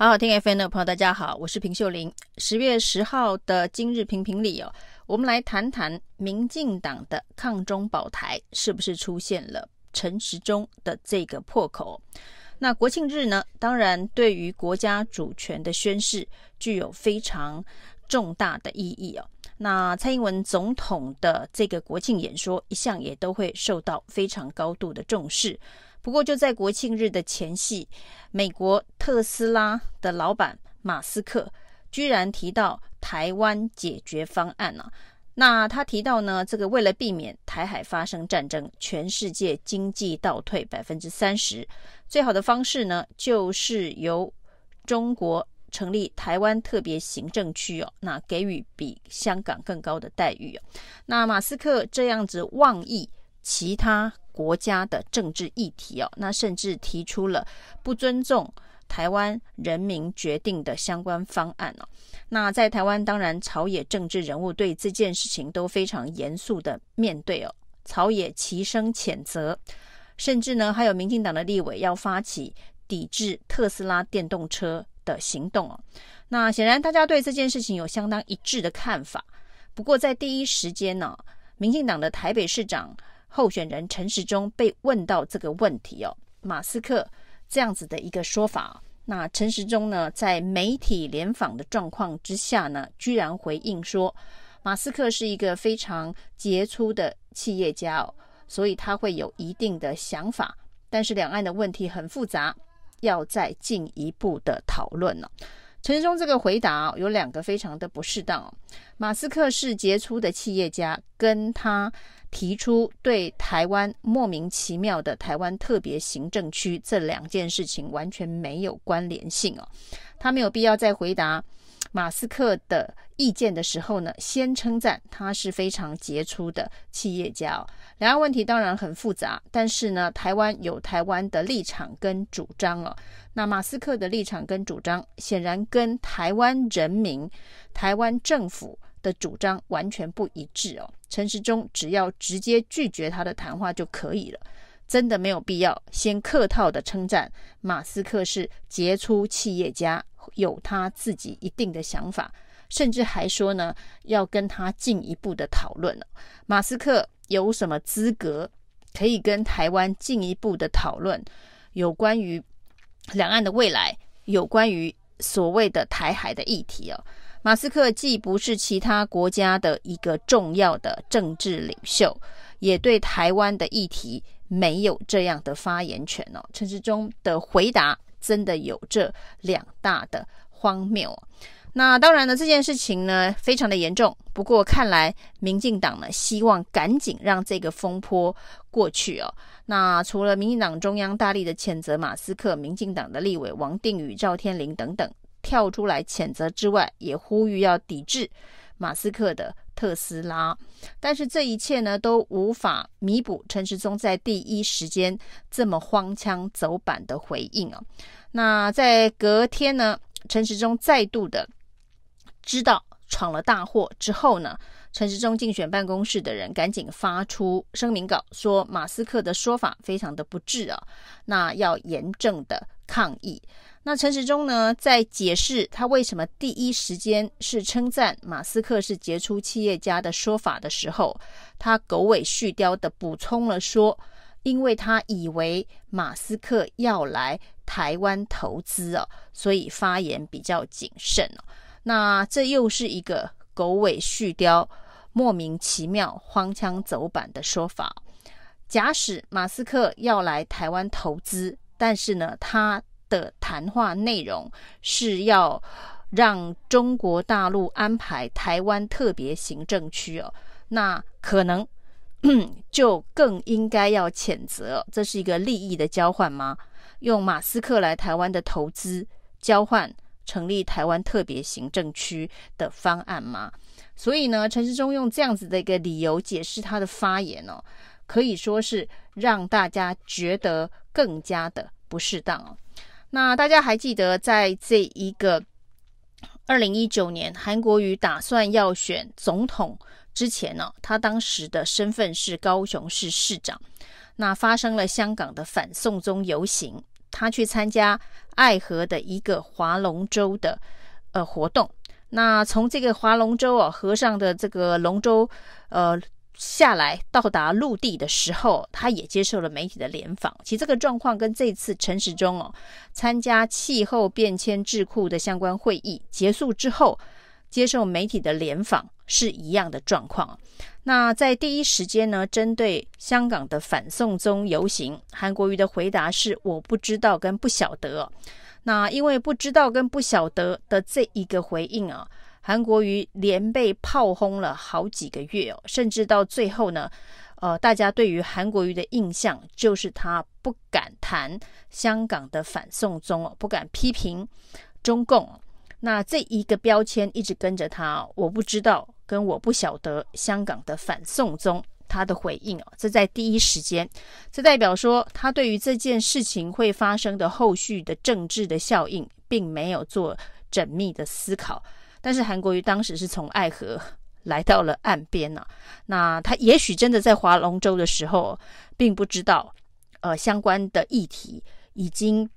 好好听 FM 的朋友，大家好，我是平秀玲。十月十号的今日评评里哦，我们来谈谈民进党的抗中保台是不是出现了陈时中的这个破口？那国庆日呢，当然对于国家主权的宣示具有非常重大的意义哦。那蔡英文总统的这个国庆演说，一向也都会受到非常高度的重视。不过，就在国庆日的前夕，美国特斯拉的老板马斯克居然提到台湾解决方案呢、那他提到呢，这个为了避免台海发生战争，全世界经济倒退百分之三十，最好的方式呢，就是由中国成立台湾特别行政区哦，那给予比香港更高的待遇哦。那马斯克这样子妄议其他。国家的政治议题哦，那甚至提出了不尊重台湾人民决定的相关方案哦。那在台湾，当然朝野政治人物对这件事情都非常严肃的面对哦，朝野齐声谴责，甚至呢还有民进党的立委要发起抵制特斯拉电动车的行动哦。那显然大家对这件事情有相当一致的看法。不过在第一时间呢，民进党的台北市长。候选人陈时中被问到这个问题哦，马斯克这样子的一个说法，那陈时中呢，在媒体联访的状况之下呢，居然回应说，马斯克是一个非常杰出的企业家哦，所以他会有一定的想法，但是两岸的问题很复杂，要再进一步的讨论呢。陈时中这个回答有两个非常的不适当，马斯克是杰出的企业家，跟他。提出对台湾莫名其妙的台湾特别行政区这两件事情完全没有关联性哦，他没有必要再回答马斯克的意见的时候呢，先称赞他是非常杰出的企业家哦。两岸问题当然很复杂，但是呢，台湾有台湾的立场跟主张哦。那马斯克的立场跟主张显然跟台湾人民、台湾政府。的主张完全不一致哦，陈时中只要直接拒绝他的谈话就可以了，真的没有必要先客套的称赞马斯克是杰出企业家，有他自己一定的想法，甚至还说呢要跟他进一步的讨论。马斯克有什么资格可以跟台湾进一步的讨论有关于两岸的未来，有关于所谓的台海的议题哦？马斯克既不是其他国家的一个重要的政治领袖，也对台湾的议题没有这样的发言权哦。陈时中的回答真的有这两大的荒谬。那当然呢，这件事情呢非常的严重。不过看来民进党呢希望赶紧让这个风波过去哦。那除了民进党中央大力的谴责马斯克，民进党的立委王定宇、赵天麟等等。跳出来谴责之外，也呼吁要抵制马斯克的特斯拉。但是这一切呢，都无法弥补陈时中在第一时间这么荒腔走板的回应啊。那在隔天呢，陈时中再度的知道闯了大祸之后呢，陈时中竞选办公室的人赶紧发出声明稿，说马斯克的说法非常的不智啊，那要严正的抗议。那陈时中呢，在解释他为什么第一时间是称赞马斯克是杰出企业家的说法的时候，他狗尾续貂的补充了说，因为他以为马斯克要来台湾投资哦，所以发言比较谨慎哦。那这又是一个狗尾续貂、莫名其妙、荒腔走板的说法。假使马斯克要来台湾投资，但是呢，他的谈话内容是要让中国大陆安排台湾特别行政区哦，那可能 就更应该要谴责，这是一个利益的交换吗？用马斯克来台湾的投资交换成立台湾特别行政区的方案吗？所以呢，陈世忠用这样子的一个理由解释他的发言哦，可以说是让大家觉得更加的不适当哦。那大家还记得，在这一个二零一九年韩国瑜打算要选总统之前呢，他当时的身份是高雄市市长。那发生了香港的反送中游行，他去参加爱河的一个划龙舟的呃活动。那从这个划龙舟啊，河上的这个龙舟呃下来到达陆地的时候，他也接受了媒体的联访。其实这个状况跟这次陈时中哦参加气候变迁智库的相关会议结束之后，接受媒体的联访是一样的状况。那在第一时间呢，针对香港的反送中游行，韩国瑜的回答是我不知道跟不晓得。那因为不知道跟不晓得的这一个回应啊，韩国瑜连被炮轰了好几个月哦，甚至到最后呢，呃，大家对于韩国瑜的印象就是他不敢谈香港的反送中哦，不敢批评中共。那这一个标签一直跟着他，我不知道跟我不晓得香港的反送中，他的回应哦，这在第一时间，这代表说他对于这件事情会发生的后续的政治的效应，并没有做缜密的思考。但是韩国瑜当时是从爱河来到了岸边呐，那他也许真的在划龙舟的时候，并不知道，呃，相关的议题已经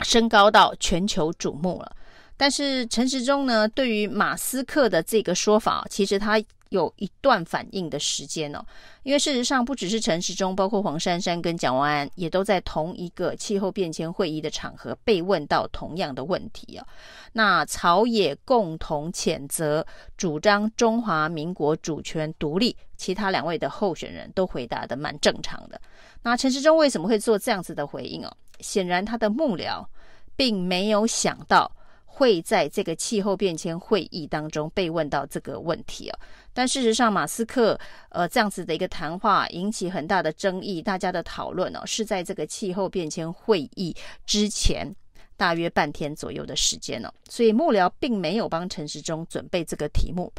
升高到全球瞩目了。但是陈时中呢，对于马斯克的这个说法，其实他有一段反应的时间哦。因为事实上，不只是陈时中，包括黄珊珊跟蒋万安，也都在同一个气候变迁会议的场合被问到同样的问题啊。那朝野共同谴责主张中华民国主权独立，其他两位的候选人都回答的蛮正常的。那陈时中为什么会做这样子的回应哦？显然他的幕僚并没有想到。会在这个气候变迁会议当中被问到这个问题啊，但事实上，马斯克呃这样子的一个谈话引起很大的争议，大家的讨论哦是在这个气候变迁会议之前大约半天左右的时间哦，所以幕僚并没有帮陈时中准备这个题目，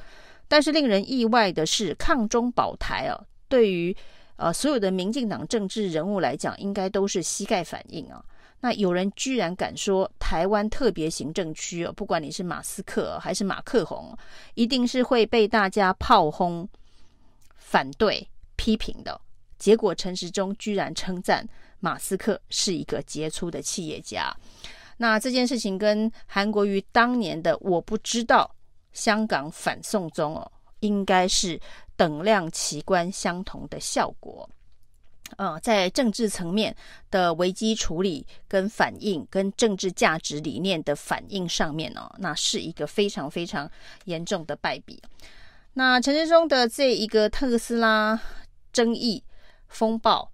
但是令人意外的是，抗中保台哦，对于呃所有的民进党政治人物来讲，应该都是膝盖反应啊。那有人居然敢说台湾特别行政区哦，不管你是马斯克还是马克宏，一定是会被大家炮轰、反对、批评的。结果陈时中居然称赞马斯克是一个杰出的企业家。那这件事情跟韩国瑜当年的我不知道香港反送中哦，应该是等量齐观相同的效果。呃，在政治层面的危机处理跟反应，跟政治价值理念的反应上面呢，那是一个非常非常严重的败笔。那陈志忠的这一个特斯拉争议风暴，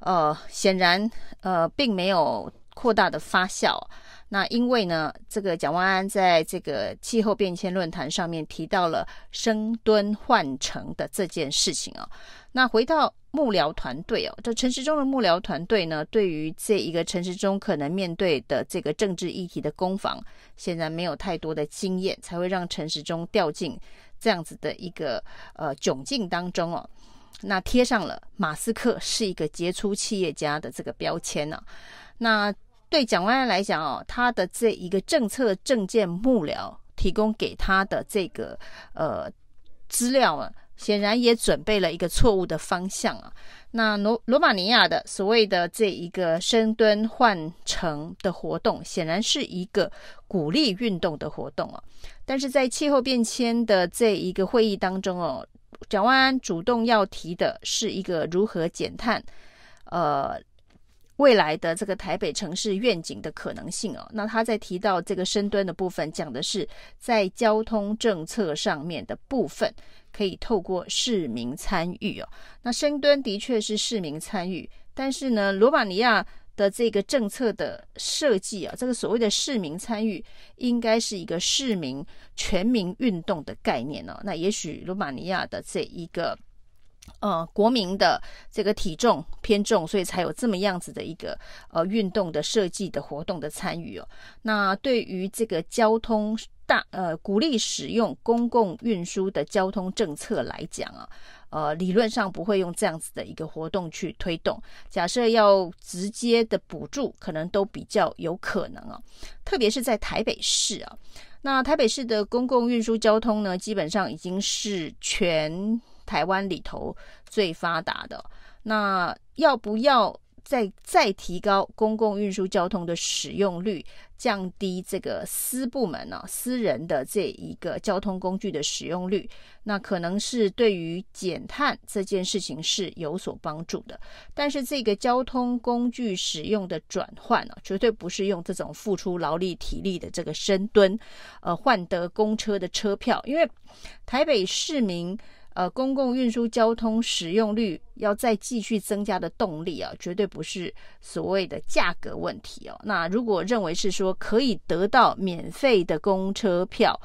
呃，显然呃并没有扩大的发酵。那因为呢，这个蒋万安在这个气候变迁论坛上面提到了深蹲换乘的这件事情啊。那回到幕僚团队哦，这陈时中的幕僚团队呢，对于这一个陈时中可能面对的这个政治议题的攻防，显然没有太多的经验，才会让陈时中掉进这样子的一个呃窘境当中哦。那贴上了马斯克是一个杰出企业家的这个标签呢、啊。那对蒋万安来讲哦，他的这一个政策政见幕僚提供给他的这个呃资料啊，显然也准备了一个错误的方向啊。那罗罗马尼亚的所谓的这一个深蹲换乘的活动，显然是一个鼓励运动的活动啊。但是在气候变迁的这一个会议当中哦，蒋万安主动要提的是一个如何减碳，呃。未来的这个台北城市愿景的可能性哦，那他在提到这个深蹲的部分，讲的是在交通政策上面的部分，可以透过市民参与哦。那深蹲的确是市民参与，但是呢，罗马尼亚的这个政策的设计啊，这个所谓的市民参与，应该是一个市民全民运动的概念哦。那也许罗马尼亚的这一个。呃，国民的这个体重偏重，所以才有这么样子的一个呃运动的设计的活动的参与哦。那对于这个交通大呃鼓励使用公共运输的交通政策来讲啊，呃理论上不会用这样子的一个活动去推动。假设要直接的补助，可能都比较有可能啊。特别是在台北市啊，那台北市的公共运输交通呢，基本上已经是全。台湾里头最发达的，那要不要再再提高公共运输交通的使用率，降低这个私部门呢、私人的这一个交通工具的使用率，那可能是对于减碳这件事情是有所帮助的。但是这个交通工具使用的转换呢、啊，绝对不是用这种付出劳力体力的这个深蹲，呃，换得公车的车票，因为台北市民。呃，公共运输交通使用率要再继续增加的动力啊，绝对不是所谓的价格问题哦。那如果认为是说可以得到免费的公车票，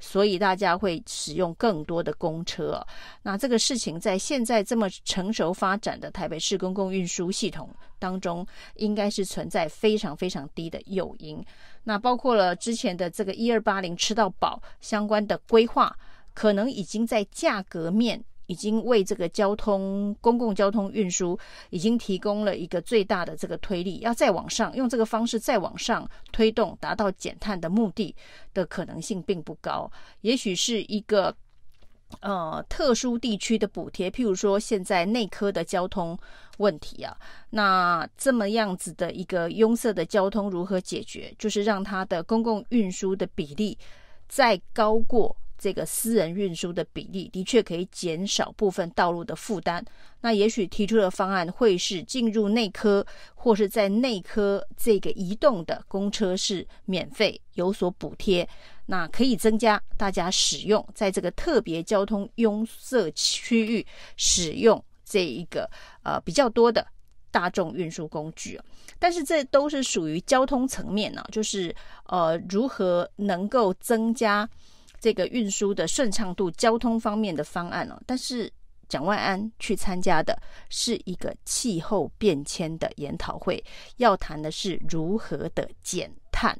所以大家会使用更多的公车，那这个事情在现在这么成熟发展的台北市公共运输系统当中，应该是存在非常非常低的诱因。那包括了之前的这个一二八零吃到饱相关的规划。可能已经在价格面已经为这个交通公共交通运输已经提供了一个最大的这个推力，要再往上用这个方式再往上推动，达到减碳的目的的可能性并不高。也许是一个呃特殊地区的补贴，譬如说现在内科的交通问题啊，那这么样子的一个拥塞的交通如何解决？就是让它的公共运输的比例再高过。这个私人运输的比例的确可以减少部分道路的负担。那也许提出的方案会是进入内科，或是在内科这个移动的公车是免费有所补贴，那可以增加大家使用在这个特别交通拥塞区域使用这一个呃比较多的大众运输工具。但是这都是属于交通层面呢，就是呃如何能够增加。这个运输的顺畅度、交通方面的方案哦，但是蒋万安去参加的是一个气候变迁的研讨会，要谈的是如何的减碳。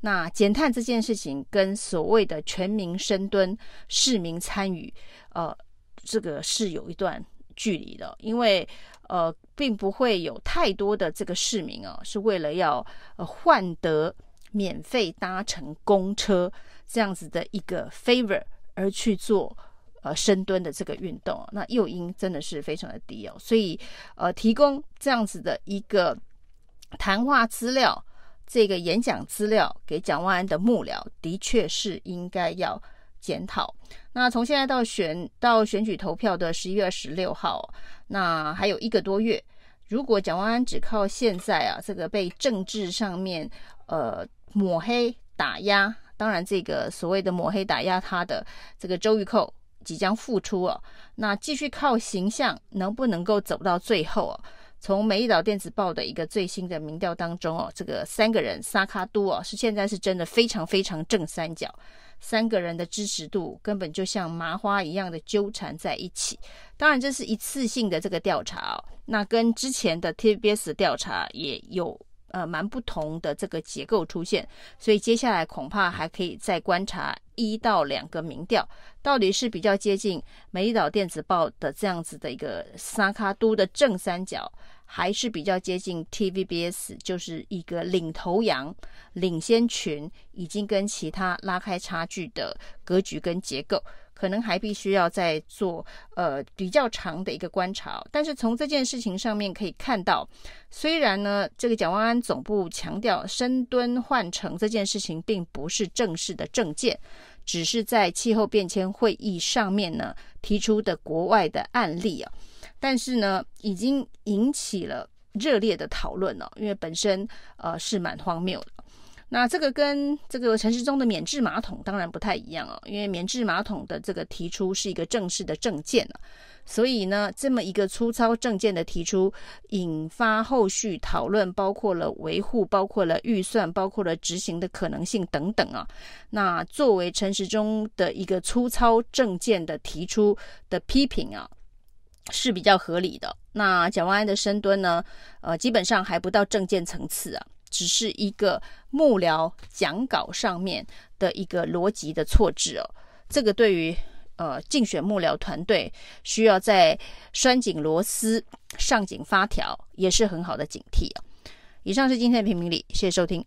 那减碳这件事情跟所谓的全民深蹲、市民参与，呃，这个是有一段距离的，因为呃，并不会有太多的这个市民哦，是为了要呃换得免费搭乘公车。这样子的一个 favor 而去做呃深蹲的这个运动，那诱因真的是非常的低哦，所以呃提供这样子的一个谈话资料，这个演讲资料给蒋万安的幕僚，的确是应该要检讨。那从现在到选到选举投票的十一月二十六号，那还有一个多月，如果蒋万安只靠现在啊这个被政治上面呃抹黑打压。当然，这个所谓的抹黑打压他的这个周玉蔻即将复出哦，那继续靠形象能不能够走到最后哦？从美丽岛电子报的一个最新的民调当中哦，这个三个人萨卡都哦是现在是真的非常非常正三角，三个人的支持度根本就像麻花一样的纠缠在一起。当然，这是一次性的这个调查哦，那跟之前的 TBS 调查也有。呃，蛮不同的这个结构出现，所以接下来恐怕还可以再观察一到两个民调，到底是比较接近美丽岛电子报的这样子的一个三脚督的正三角，还是比较接近 TVBS，就是一个领头羊、领先群，已经跟其他拉开差距的格局跟结构。可能还必须要再做呃比较长的一个观察，但是从这件事情上面可以看到，虽然呢这个蒋万安总部强调深蹲换乘这件事情并不是正式的政见，只是在气候变迁会议上面呢提出的国外的案例啊，但是呢已经引起了热烈的讨论了，因为本身呃是蛮荒谬的。那这个跟这个陈时中的免治马桶当然不太一样哦，因为免治马桶的这个提出是一个正式的政见了，所以呢，这么一个粗糙政见的提出，引发后续讨论，包括了维护，包括了预算，包括了执行的可能性等等啊。那作为陈时中的一个粗糙政见的提出的批评啊，是比较合理的。那蒋万安的深蹲呢，呃，基本上还不到政见层次啊。只是一个幕僚讲稿上面的一个逻辑的错置哦，这个对于呃竞选幕僚团队需要在拴紧螺丝、上紧发条，也是很好的警惕啊。以上是今天的评评理，谢谢收听。